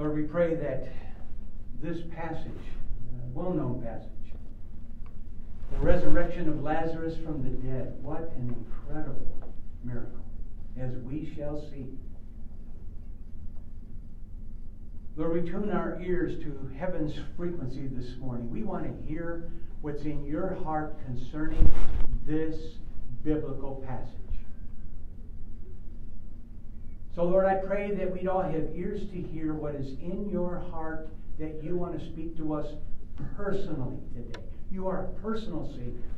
Lord, we pray that this passage, well known passage, the resurrection of Lazarus from the dead, what an incredible miracle, as we shall see. Lord, we tune our ears to heaven's frequency this morning. We want to hear what's in your heart concerning this biblical passage. So, Lord, I pray that we'd all have ears to hear what is in your heart that you want to speak to us personally today. You are a personal Savior.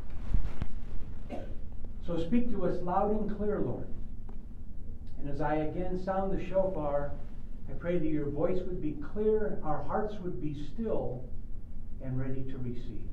So speak to us loud and clear, Lord. And as I again sound the shofar, I pray that your voice would be clear, our hearts would be still and ready to receive.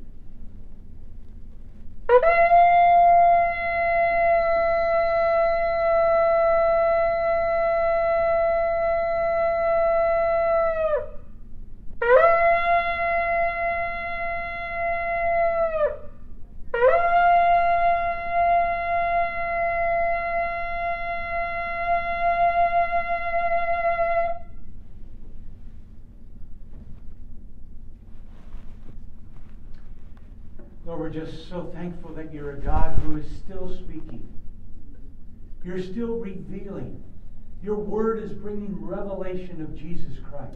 Just so thankful that you're a God who is still speaking. You're still revealing. Your word is bringing revelation of Jesus Christ.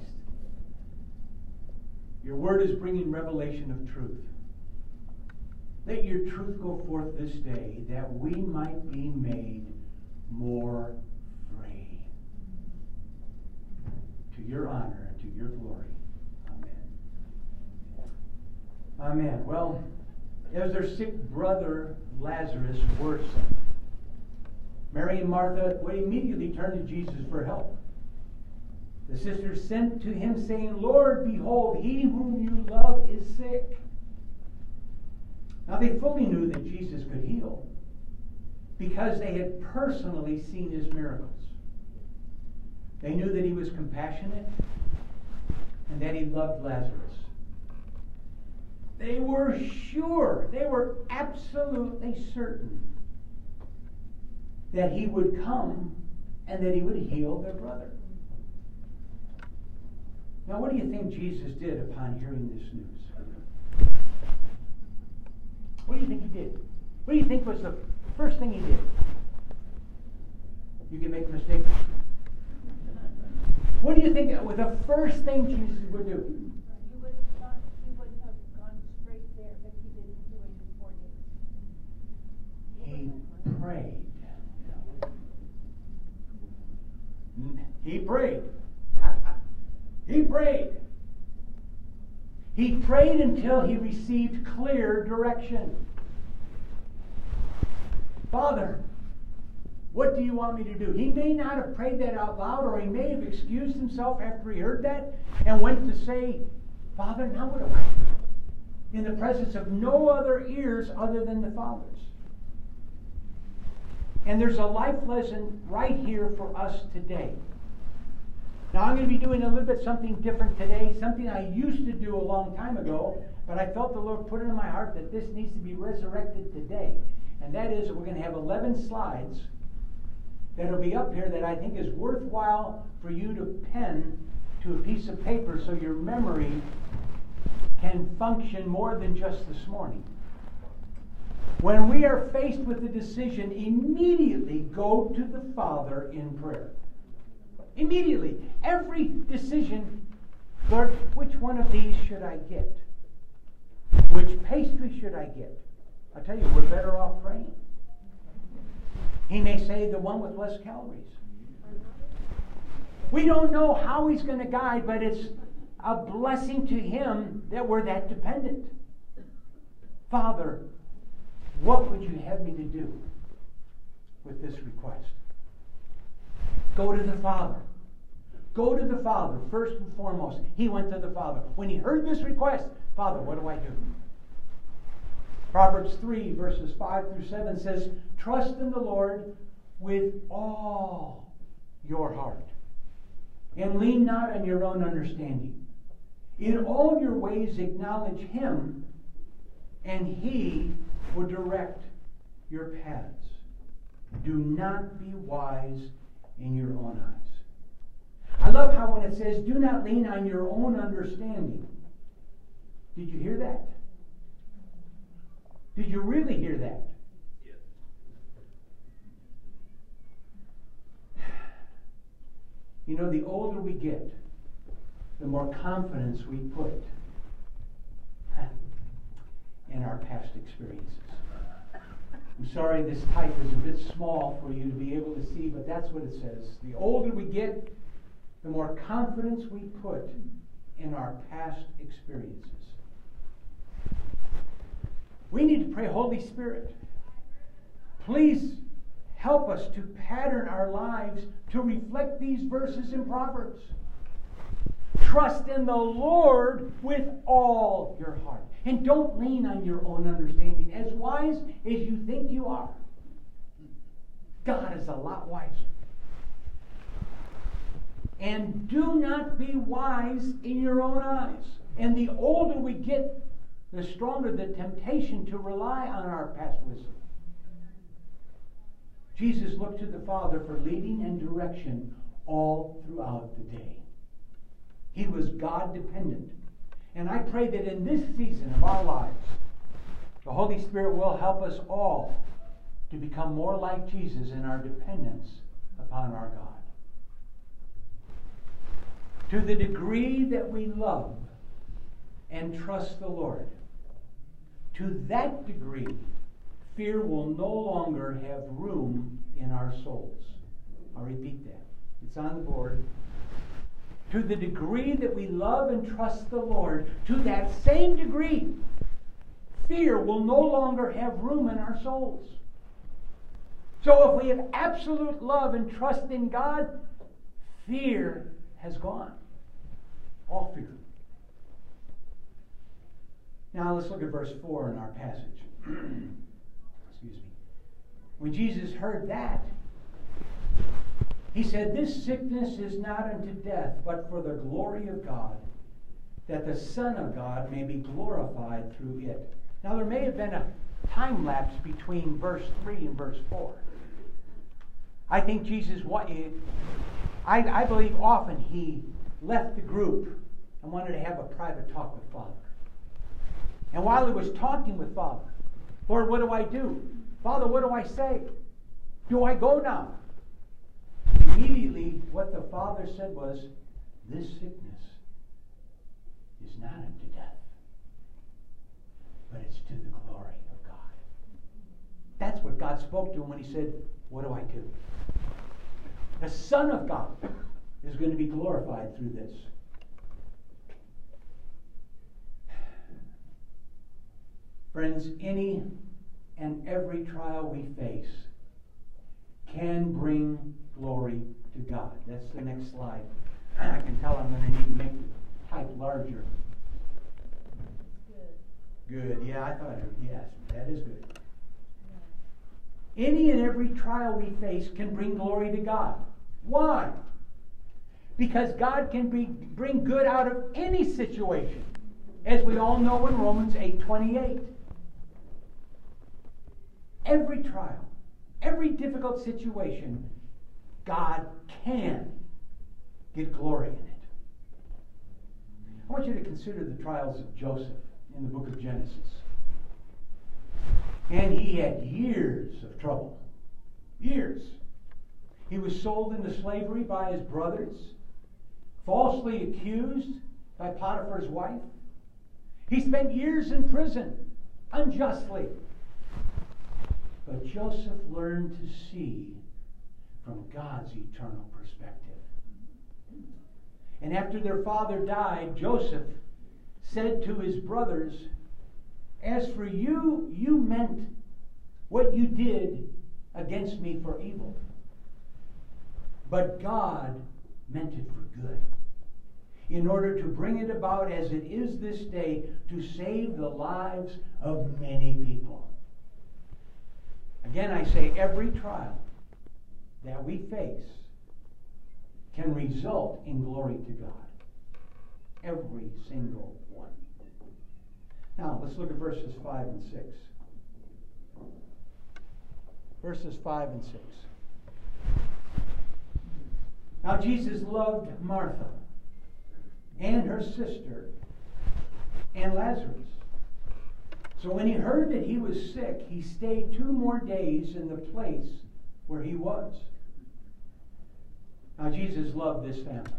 Your word is bringing revelation of truth. Let your truth go forth this day that we might be made more free. To your honor and to your glory. Amen. Amen. Well, as their sick brother Lazarus worsened. Mary and Martha would immediately turn to Jesus for help. The sisters sent to him, saying, Lord, behold, he whom you love is sick. Now they fully knew that Jesus could heal because they had personally seen his miracles. They knew that he was compassionate and that he loved Lazarus. They were sure, they were absolutely certain that he would come and that he would heal their brother. Now, what do you think Jesus did upon hearing this news? What do you think he did? What do you think was the first thing he did? You can make mistakes. What do you think was the first thing Jesus would do? Prayed. He prayed. he prayed. He prayed until he received clear direction. Father, what do you want me to do? He may not have prayed that out loud, or he may have excused himself after he heard that and went to say, Father, now what do I do? In the presence of no other ears other than the Father's. And there's a life lesson right here for us today. Now, I'm going to be doing a little bit something different today, something I used to do a long time ago, but I felt the Lord put it in my heart that this needs to be resurrected today. And that is, we're going to have 11 slides that'll be up here that I think is worthwhile for you to pen to a piece of paper so your memory can function more than just this morning. When we are faced with a decision, immediately go to the Father in prayer. Immediately. Every decision, Lord, which one of these should I get? Which pastry should I get? I tell you, we're better off praying. He may say the one with less calories. We don't know how he's going to guide, but it's a blessing to him that we're that dependent. Father, what would you have me to do with this request? Go to the Father. Go to the Father first and foremost. He went to the Father. When he heard this request, Father, what do I do? Proverbs 3, verses 5 through 7 says, Trust in the Lord with all your heart, and lean not on your own understanding. In all your ways acknowledge him, and he will direct your paths. Do not be wise in your own eyes. I love how when it says, do not lean on your own understanding. Did you hear that? Did you really hear that? You know, the older we get, the more confidence we put in our past experiences. I'm sorry this type is a bit small for you to be able to see, but that's what it says. The older we get, the more confidence we put in our past experiences. We need to pray, Holy Spirit, please help us to pattern our lives to reflect these verses in Proverbs. Trust in the Lord with all your heart. And don't lean on your own understanding. As wise as you think you are, God is a lot wiser. And do not be wise in your own eyes. And the older we get, the stronger the temptation to rely on our past wisdom. Jesus looked to the Father for leading and direction all throughout the day. He was God dependent. And I pray that in this season of our lives, the Holy Spirit will help us all to become more like Jesus in our dependence upon our God. To the degree that we love and trust the Lord, to that degree, fear will no longer have room in our souls. I'll repeat that. It's on the board to the degree that we love and trust the Lord, to that same degree, fear will no longer have room in our souls. So if we have absolute love and trust in God, fear has gone. All fear. Now let's look at verse 4 in our passage. Excuse me. When Jesus heard that, he said, This sickness is not unto death, but for the glory of God, that the Son of God may be glorified through it. Now, there may have been a time lapse between verse 3 and verse 4. I think Jesus, eh, I, I believe often he left the group and wanted to have a private talk with Father. And while he was talking with Father, Lord, what do I do? Father, what do I say? Do I go now? Immediately what the father said was, This sickness is not unto death, but it's to the glory of God. That's what God spoke to him when he said, What do I do? The Son of God is going to be glorified through this. Friends, any and every trial we face can bring glory to God. That's the next slide. I can tell I'm going to need to make the type larger. Good. Good. Yeah, I thought, yes, that is good. Any and every trial we face can bring glory to God. Why? Because God can be, bring good out of any situation, as we all know in Romans 8:28. Every trial, every difficult situation God can get glory in it. I want you to consider the trials of Joseph in the book of Genesis. And he had years of trouble. Years. He was sold into slavery by his brothers, falsely accused by Potiphar's wife. He spent years in prison unjustly. But Joseph learned to see from God's eternal perspective. And after their father died, Joseph said to his brothers, As for you, you meant what you did against me for evil. But God meant it for good, in order to bring it about as it is this day to save the lives of many people. Again, I say every trial that we face can result in glory to God. Every single one. Now, let's look at verses 5 and 6. Verses 5 and 6. Now, Jesus loved Martha and her sister and Lazarus. So when he heard that he was sick, he stayed two more days in the place where he was. Now, Jesus loved this family,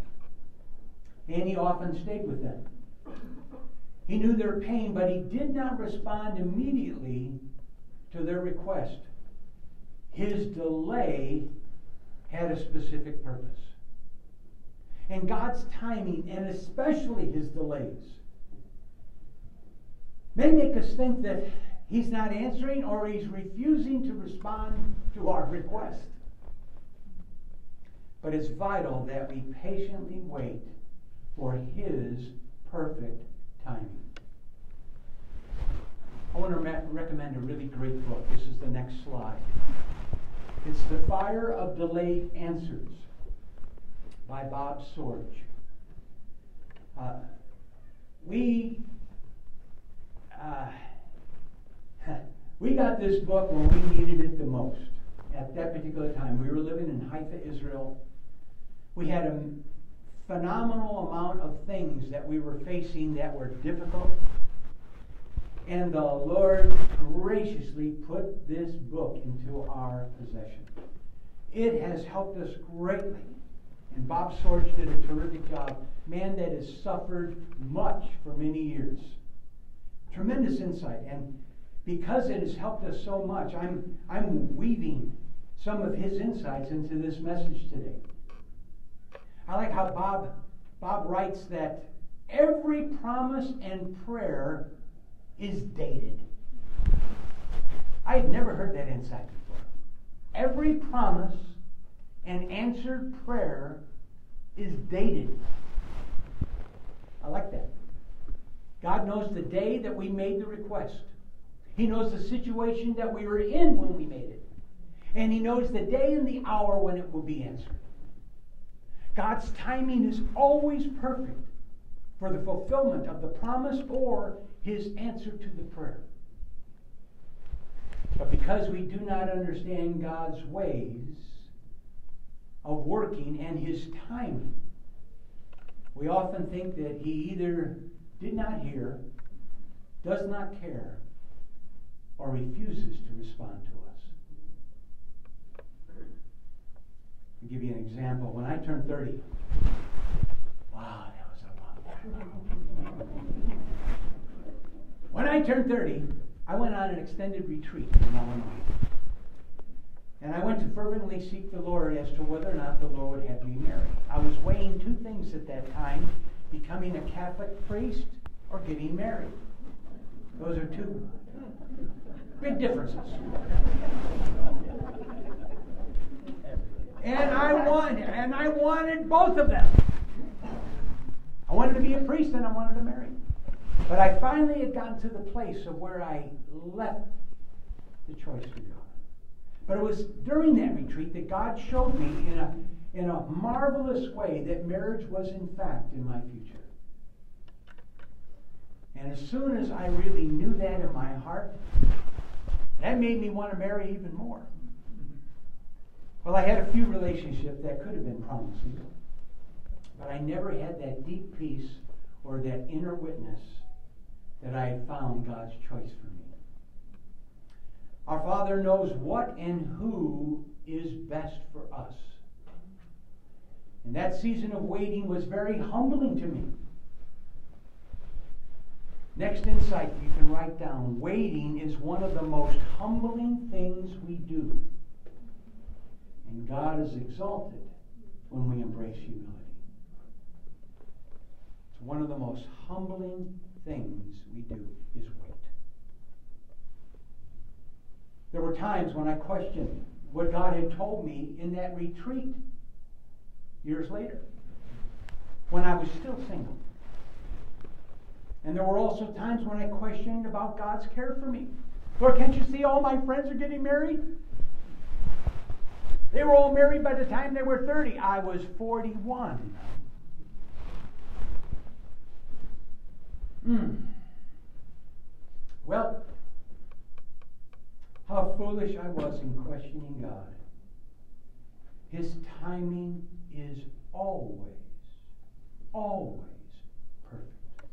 and he often stayed with them. He knew their pain, but he did not respond immediately to their request. His delay had a specific purpose. And God's timing, and especially his delays, may make us think that he's not answering or he's refusing to respond to our request. But it's vital that we patiently wait for his perfect timing. I want to re- recommend a really great book. This is the next slide. It's The Fire of Delayed Answers by Bob Sorge. Uh, we uh, we got this book when we needed it the most at that particular time. We were living in Haifa, Israel. We had a phenomenal amount of things that we were facing that were difficult. And the Lord graciously put this book into our possession. It has helped us greatly. And Bob Sorge did a terrific job. Man that has suffered much for many years. Tremendous insight. And because it has helped us so much, I'm, I'm weaving some of his insights into this message today. I like how Bob, Bob writes that every promise and prayer is dated. I had never heard that insight before. Every promise and answered prayer is dated. I like that. God knows the day that we made the request. He knows the situation that we were in when we made it. And He knows the day and the hour when it will be answered. God's timing is always perfect for the fulfillment of the promise or his answer to the prayer. But because we do not understand God's ways of working and his timing, we often think that he either did not hear, does not care, or refuses to respond to us. I'll give you an example. When I turned 30, wow, that was a long time. When I turned 30, I went on an extended retreat in Illinois. And I went to fervently seek the Lord as to whether or not the Lord would have me marry. I was weighing two things at that time becoming a Catholic priest or getting married. Those are two big differences. And I wanted, and I wanted both of them. I wanted to be a priest and I wanted to marry. But I finally had gotten to the place of where I left the choice to God. But it was during that retreat that God showed me in a, in a marvelous way that marriage was, in fact, in my future. And as soon as I really knew that in my heart, that made me want to marry even more. Well, I had a few relationships that could have been promising, but I never had that deep peace or that inner witness that I had found God's choice for me. Our Father knows what and who is best for us. And that season of waiting was very humbling to me. Next insight you can write down waiting is one of the most humbling things we do. And God is exalted when we embrace humility. It's one of the most humbling things we do is wait. There were times when I questioned what God had told me in that retreat years later, when I was still single. And there were also times when I questioned about God's care for me. Lord, can't you see all my friends are getting married? They were all married by the time they were 30. I was 41. Hmm. Well, how foolish I was in questioning God. His timing is always, always perfect.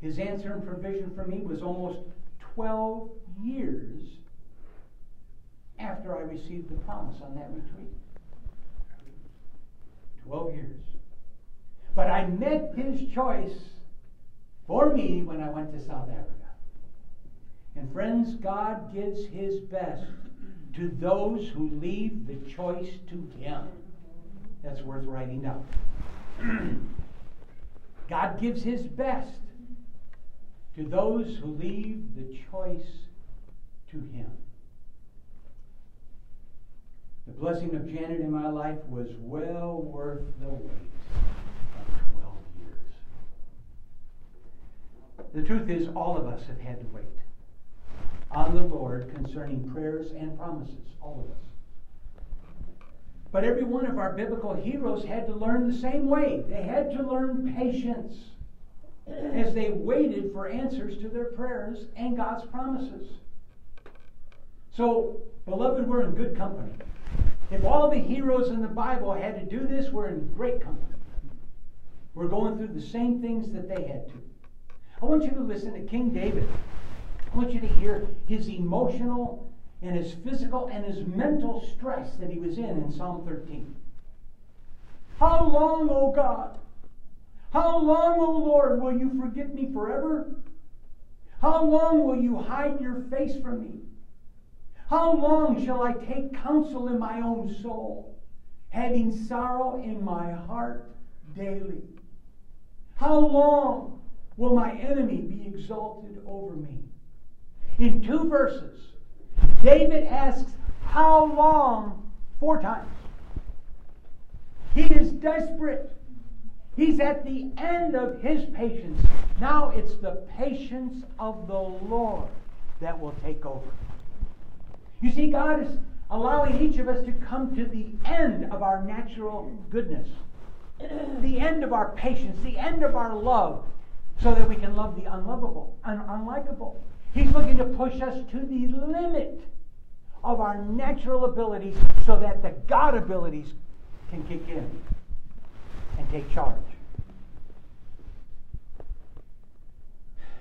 His answer and provision for me was almost 12 years after I received the promise on that retreat. 12 years. But I met his choice for me when I went to South Africa. And friends, God gives his best to those who leave the choice to him. That's worth writing down. God gives his best to those who leave the choice to him. The blessing of Janet in my life was well worth the wait of 12 years. The truth is, all of us have had to wait on the Lord concerning prayers and promises. All of us. But every one of our biblical heroes had to learn the same way. They had to learn patience as they waited for answers to their prayers and God's promises. So, beloved, we're in good company. If all the heroes in the Bible had to do this, we're in great company. We're going through the same things that they had to. I want you to listen to King David. Want you to hear his emotional and his physical and his mental stress that he was in in Psalm 13. How long, O God? How long, O Lord, will you forget me forever? How long will you hide your face from me? How long shall I take counsel in my own soul, having sorrow in my heart daily? How long will my enemy be exalted over me? In two verses, David asks, How long? four times. He is desperate. He's at the end of his patience. Now it's the patience of the Lord that will take over. You see, God is allowing each of us to come to the end of our natural goodness, the end of our patience, the end of our love, so that we can love the unlovable and unlikable. He's looking to push us to the limit of our natural abilities so that the God abilities can kick in and take charge.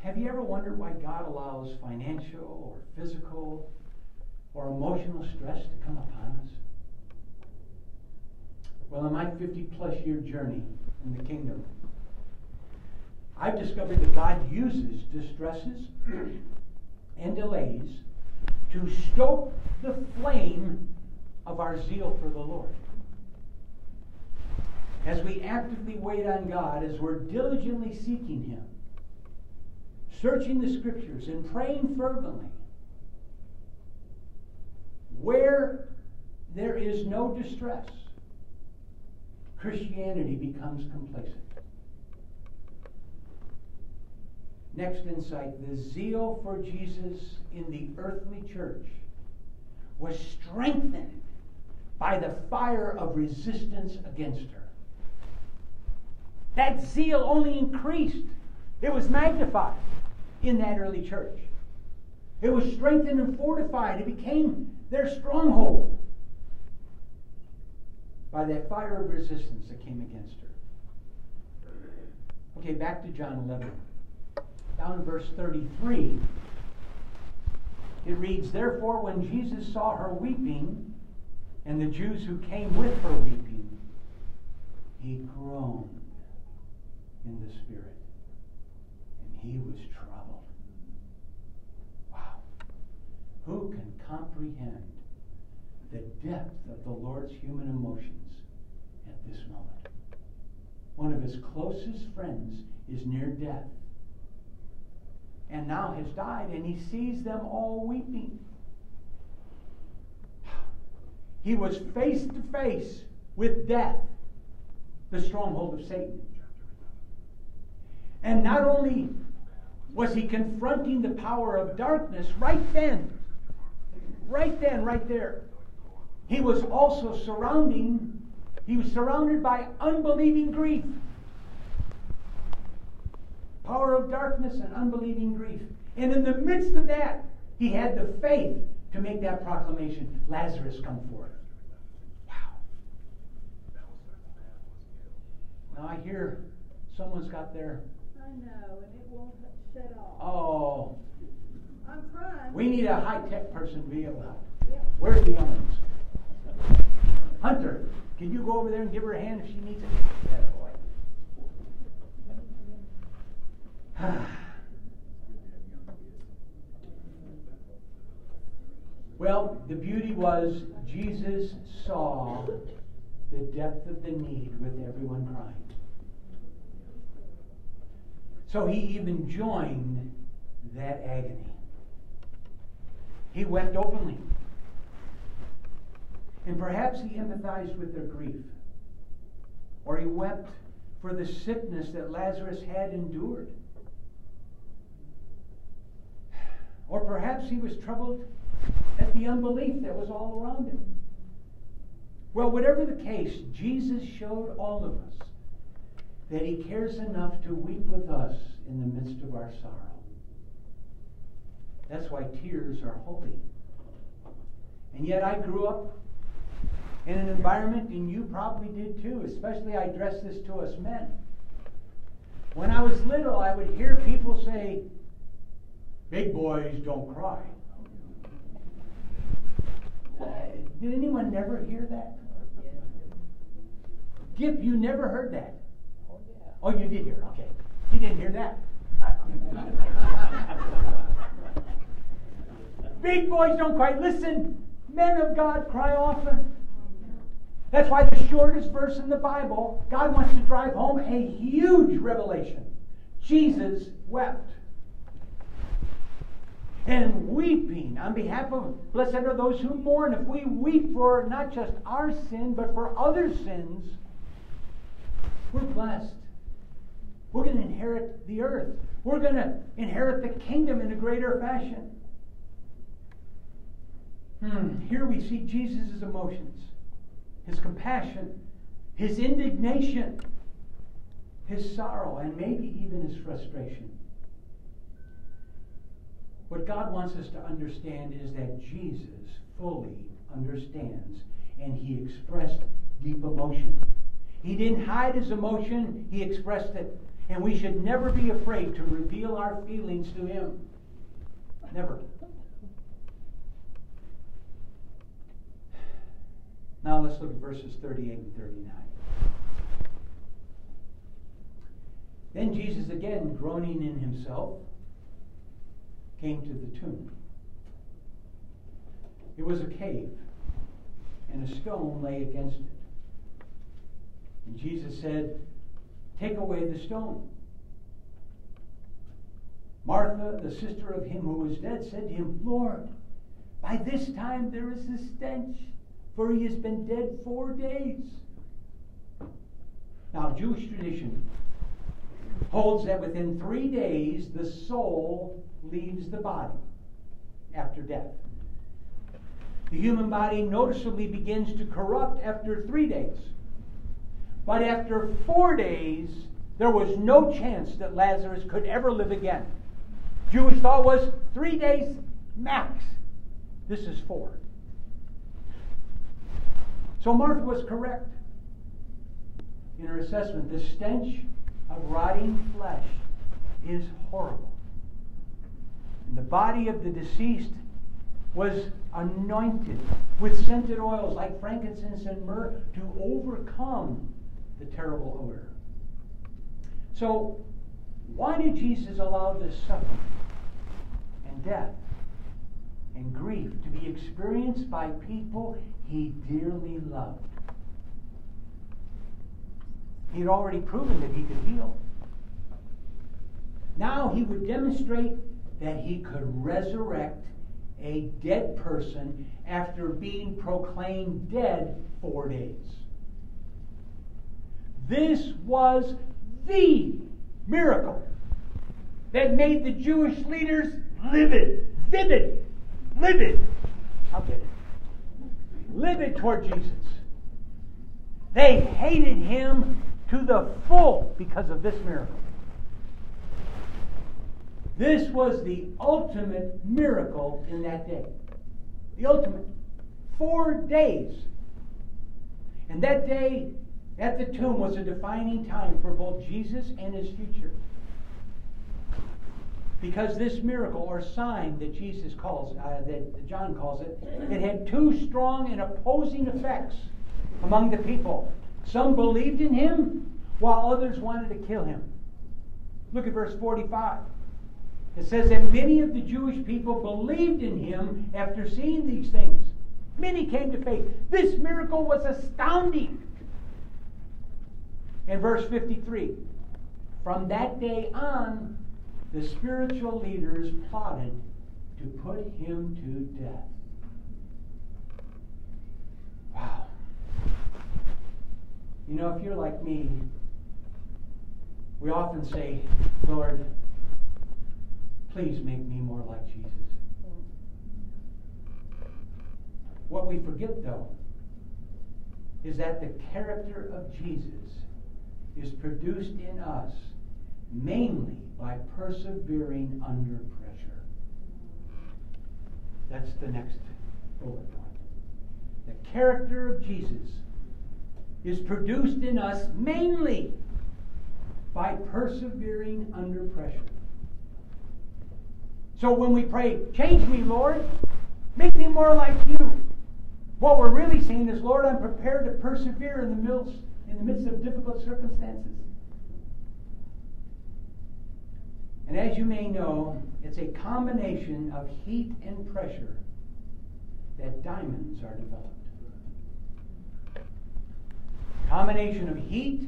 Have you ever wondered why God allows financial or physical or emotional stress to come upon us? Well, in my 50 plus year journey in the kingdom, I've discovered that God uses distresses and delays to stoke the flame of our zeal for the Lord. As we actively wait on God, as we're diligently seeking Him, searching the Scriptures, and praying fervently, where there is no distress, Christianity becomes complacent. Next insight the zeal for Jesus in the earthly church was strengthened by the fire of resistance against her. That zeal only increased, it was magnified in that early church. It was strengthened and fortified, it became their stronghold by that fire of resistance that came against her. Okay, back to John 11 down in verse 33, it reads, Therefore, when Jesus saw her weeping, and the Jews who came with her weeping, he groaned in the spirit, and he was troubled. Wow. Who can comprehend the depth of the Lord's human emotions at this moment? One of his closest friends is near death and now has died, and he sees them all weeping. He was face to face with death, the stronghold of Satan. And not only was he confronting the power of darkness right then, right then, right there, he was also surrounding, he was surrounded by unbelieving grief power of darkness and unbelieving grief. And in the midst of that, he had the faith to make that proclamation Lazarus, come forth. Wow. Now I hear someone's got their. I know, and it won't shut off. Oh. I'm trying. We need a high tech person to be help. Yep. Where's the youngins? Hunter, can you go over there and give her a hand if she needs it? Yeah, boy. well, the beauty was Jesus saw the depth of the need with everyone crying. So he even joined that agony. He wept openly. And perhaps he empathized with their grief. Or he wept for the sickness that Lazarus had endured. Or perhaps he was troubled at the unbelief that was all around him. Well, whatever the case, Jesus showed all of us that he cares enough to weep with us in the midst of our sorrow. That's why tears are holy. And yet I grew up in an environment, and you probably did too, especially I address this to us men. When I was little, I would hear people say, Big boys don't cry. Uh, did anyone never hear that? Gip, you never heard that. Oh, you did hear. Okay. He didn't hear that. Big boys don't cry. Listen, men of God cry often. That's why the shortest verse in the Bible, God wants to drive home a huge revelation. Jesus wept. And weeping on behalf of, blessed are those who mourn. If we weep for not just our sin, but for other sins, we're blessed. We're going to inherit the earth. We're going to inherit the kingdom in a greater fashion. Hmm. Here we see Jesus' emotions, his compassion, his indignation, his sorrow, and maybe even his frustration. What God wants us to understand is that Jesus fully understands and he expressed deep emotion. He didn't hide his emotion, he expressed it. And we should never be afraid to reveal our feelings to him. Never. Now let's look at verses 38 and 39. Then Jesus, again groaning in himself, came to the tomb. It was a cave, and a stone lay against it. And Jesus said, Take away the stone. Martha, the sister of him who was dead, said to him, Lord, by this time there is a stench, for he has been dead four days. Now, Jewish tradition holds that within three days the soul leaves the body after death. The human body noticeably begins to corrupt after three days. But after four days, there was no chance that Lazarus could ever live again. Jewish thought was three days max. This is four. So Martha was correct in her assessment. The stench of rotting flesh is horrible. And the body of the deceased was anointed with scented oils like frankincense and myrrh to overcome the terrible odor. So, why did Jesus allow this suffering and death and grief to be experienced by people he dearly loved? He had already proven that he could heal. Now he would demonstrate that he could resurrect a dead person after being proclaimed dead four days. This was the miracle that made the Jewish leaders livid, vivid, livid. I'll get it. Livid toward Jesus. They hated him to the full because of this miracle. This was the ultimate miracle in that day. The ultimate. Four days. And that day at the tomb was a defining time for both Jesus and his future. Because this miracle or sign that Jesus calls, uh, that John calls it, it had two strong and opposing effects among the people. Some believed in him, while others wanted to kill him. Look at verse 45. It says that many of the Jewish people believed in him after seeing these things. Many came to faith. This miracle was astounding. In verse 53, from that day on, the spiritual leaders plotted to put him to death. Wow. You know, if you're like me, we often say, Lord, please make me more like Jesus. What we forget, though, is that the character of Jesus is produced in us mainly by persevering under pressure. That's the next bullet point. The character of Jesus is produced in us mainly by persevering under pressure. So when we pray, change me, Lord, make me more like you, what we're really saying is, Lord, I'm prepared to persevere in the midst, in the midst of difficult circumstances. And as you may know, it's a combination of heat and pressure that diamonds are developed. Combination of heat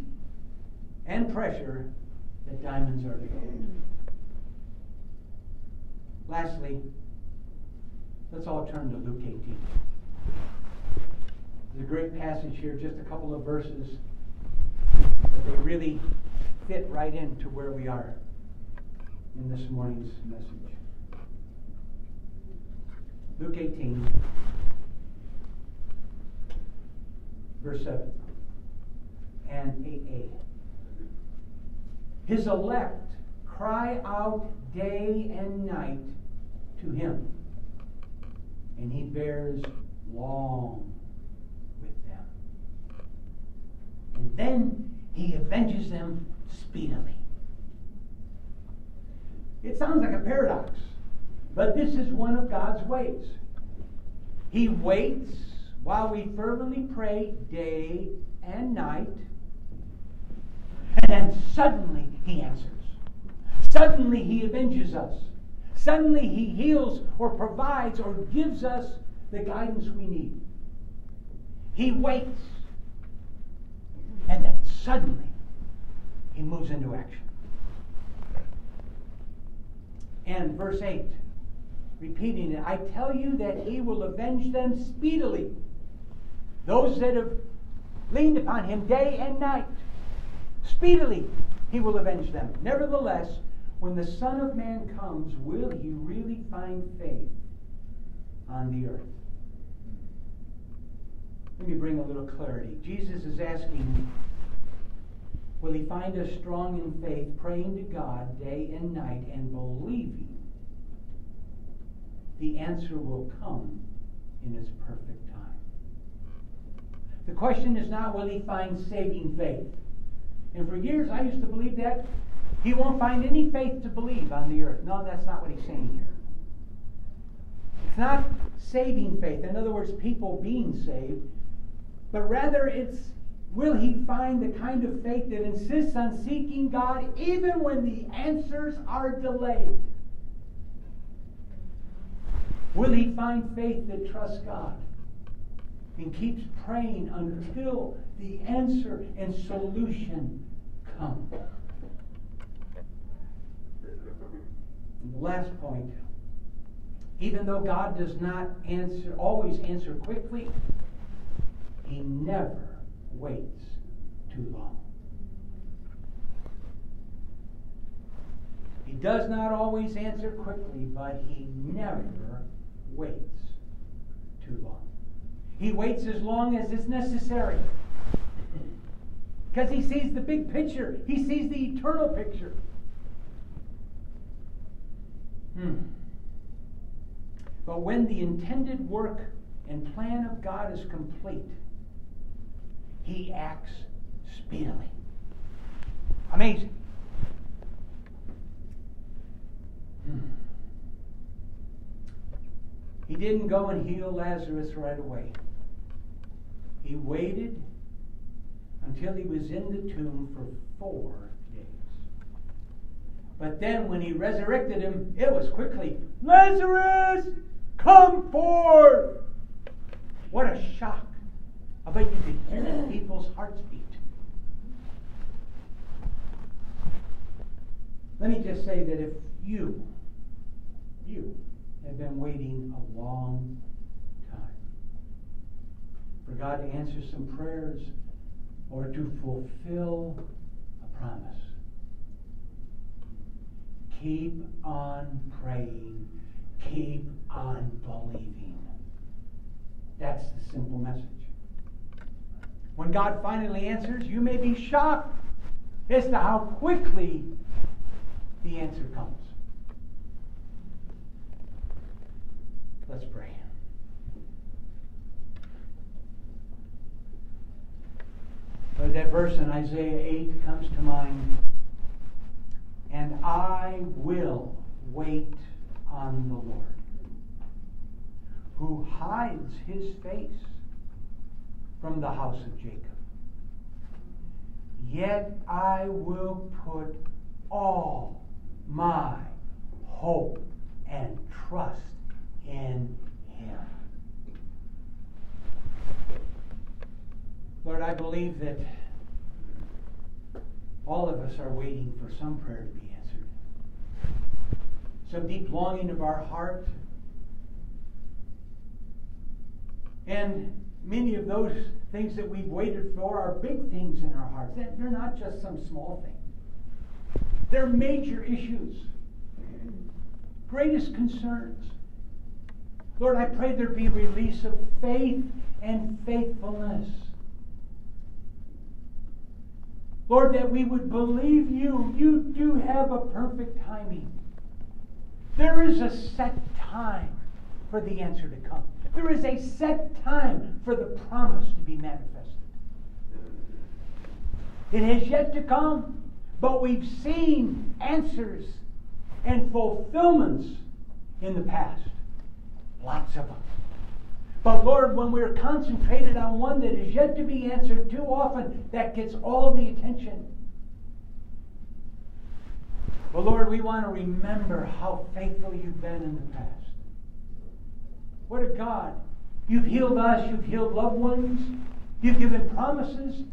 and pressure that diamonds are developed. Lastly, let's all turn to Luke 18. There's a great passage here, just a couple of verses, but they really fit right into where we are in this morning's message. Luke 18, verse 7 and 8a. His elect cry out day and night to him, and he bears long with them. And then he avenges them speedily. It sounds like a paradox, but this is one of God's ways. He waits while we fervently pray day and night, and then suddenly he answers. Suddenly he avenges us. Suddenly he heals or provides or gives us the guidance we need. He waits. And then suddenly he moves into action. And verse 8, repeating it I tell you that he will avenge them speedily. Those that have leaned upon him day and night, speedily he will avenge them. Nevertheless, when the Son of Man comes, will he really find faith on the earth? Let me bring a little clarity. Jesus is asking, will he find us strong in faith, praying to God day and night and believing the answer will come in its perfect time? The question is not, will he find saving faith? And for years I used to believe that he won't find any faith to believe on the earth. No, that's not what he's saying here. It's not saving faith, in other words, people being saved, but rather it's will he find the kind of faith that insists on seeking God even when the answers are delayed? Will he find faith that trusts God and keeps praying until the answer and solution come? And the last point even though God does not answer, always answer quickly, He never waits too long. He does not always answer quickly, but He never waits too long. He waits as long as is necessary. Because He sees the big picture, He sees the eternal picture. Hmm. But when the intended work and plan of God is complete, He acts speedily. Amazing. Hmm. He didn't go and heal Lazarus right away. He waited until he was in the tomb for four. But then when he resurrected him, it was quickly Lazarus, come forth! What a shock. I bet you could hear people's hearts beat. Let me just say that if you, you, have been waiting a long time for God to answer some prayers or to fulfill a promise, keep on praying, keep on believing. That's the simple message. When God finally answers, you may be shocked as to how quickly the answer comes. Let's pray. Lord, that verse in Isaiah 8 comes to mind. And I will wait on the Lord, who hides his face from the house of Jacob. Yet I will put all my hope and trust in Him. Lord, I believe that all of us are waiting for some prayer to be answered. Some deep longing of our heart. And many of those things that we've waited for are big things in our hearts. They're not just some small thing. They're major issues, greatest concerns. Lord, I pray there be release of faith and faithfulness. Lord, that we would believe you. You do have a perfect timing. There is a set time for the answer to come. There is a set time for the promise to be manifested. It has yet to come, but we've seen answers and fulfillments in the past. Lots of them. But Lord, when we're concentrated on one that is yet to be answered too often, that gets all the attention. But Lord, we want to remember how faithful you've been in the past. What a God. You've healed us, you've healed loved ones, you've given promises.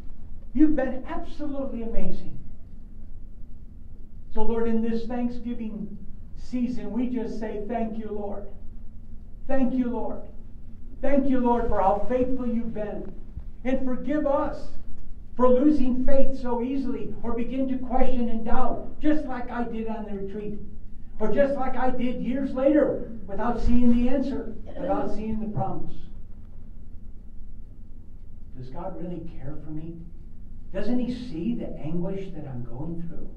You've been absolutely amazing. So, Lord, in this Thanksgiving season, we just say, Thank you, Lord. Thank you, Lord. Thank you, Lord, for how faithful you've been. And forgive us for losing faith so easily or begin to question and doubt, just like I did on the retreat. Or just like I did years later without seeing the answer, without seeing the promise. Does God really care for me? Doesn't He see the anguish that I'm going through?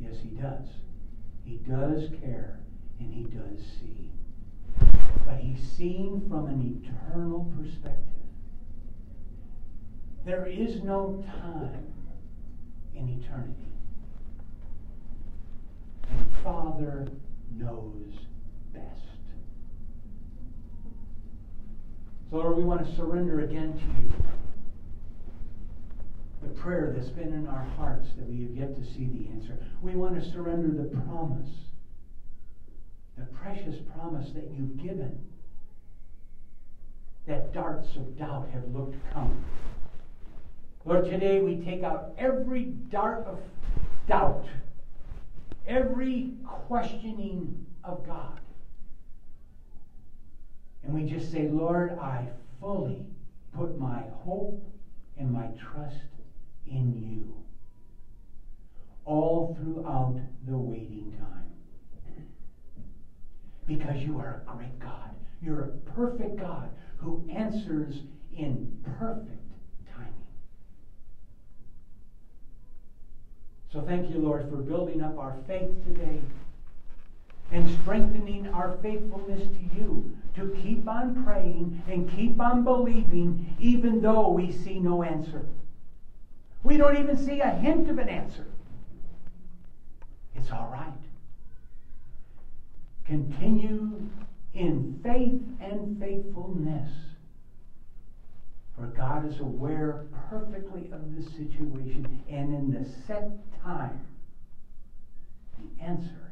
Yes, He does. He does care and He does see. But He's seeing from an eternal perspective. There is no time in eternity. And Father knows best. So, Lord, we want to surrender again to you the prayer that's been in our hearts that we have yet to see the answer. We want to surrender the promise, the precious promise that you've given, that darts of doubt have looked come. Lord, today we take out every dart of doubt every questioning of God. And we just say, Lord, I fully put my hope and my trust in you all throughout the waiting time. Because you are a great God. You're a perfect God who answers in perfect timing. So thank you, Lord, for building up our faith today. and strengthening our faithfulness to you to keep on praying and keep on believing even though we see no answer. We don't even see a hint of an answer. It's all right. Continue in faith and faithfulness. For God is aware perfectly of the situation, and in the set time, the answer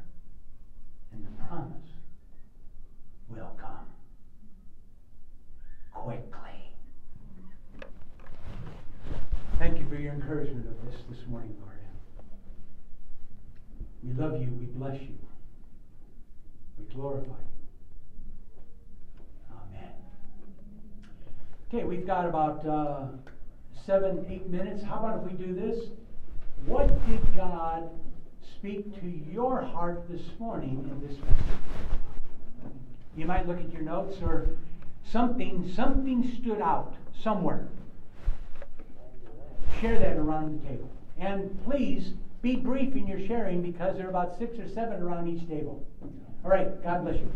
and the promise will come quickly. Thank you for your encouragement of this this morning, Lord. We love you. We bless you. We glorify you. Amen. Okay, we've got about uh, seven, eight minutes. How about if we do this? What did God speak to your heart this morning in this message? You might look at your notes or something, something stood out somewhere. Share that around the table. And please be brief in your sharing because there are about six or seven around each table. All right. God bless you.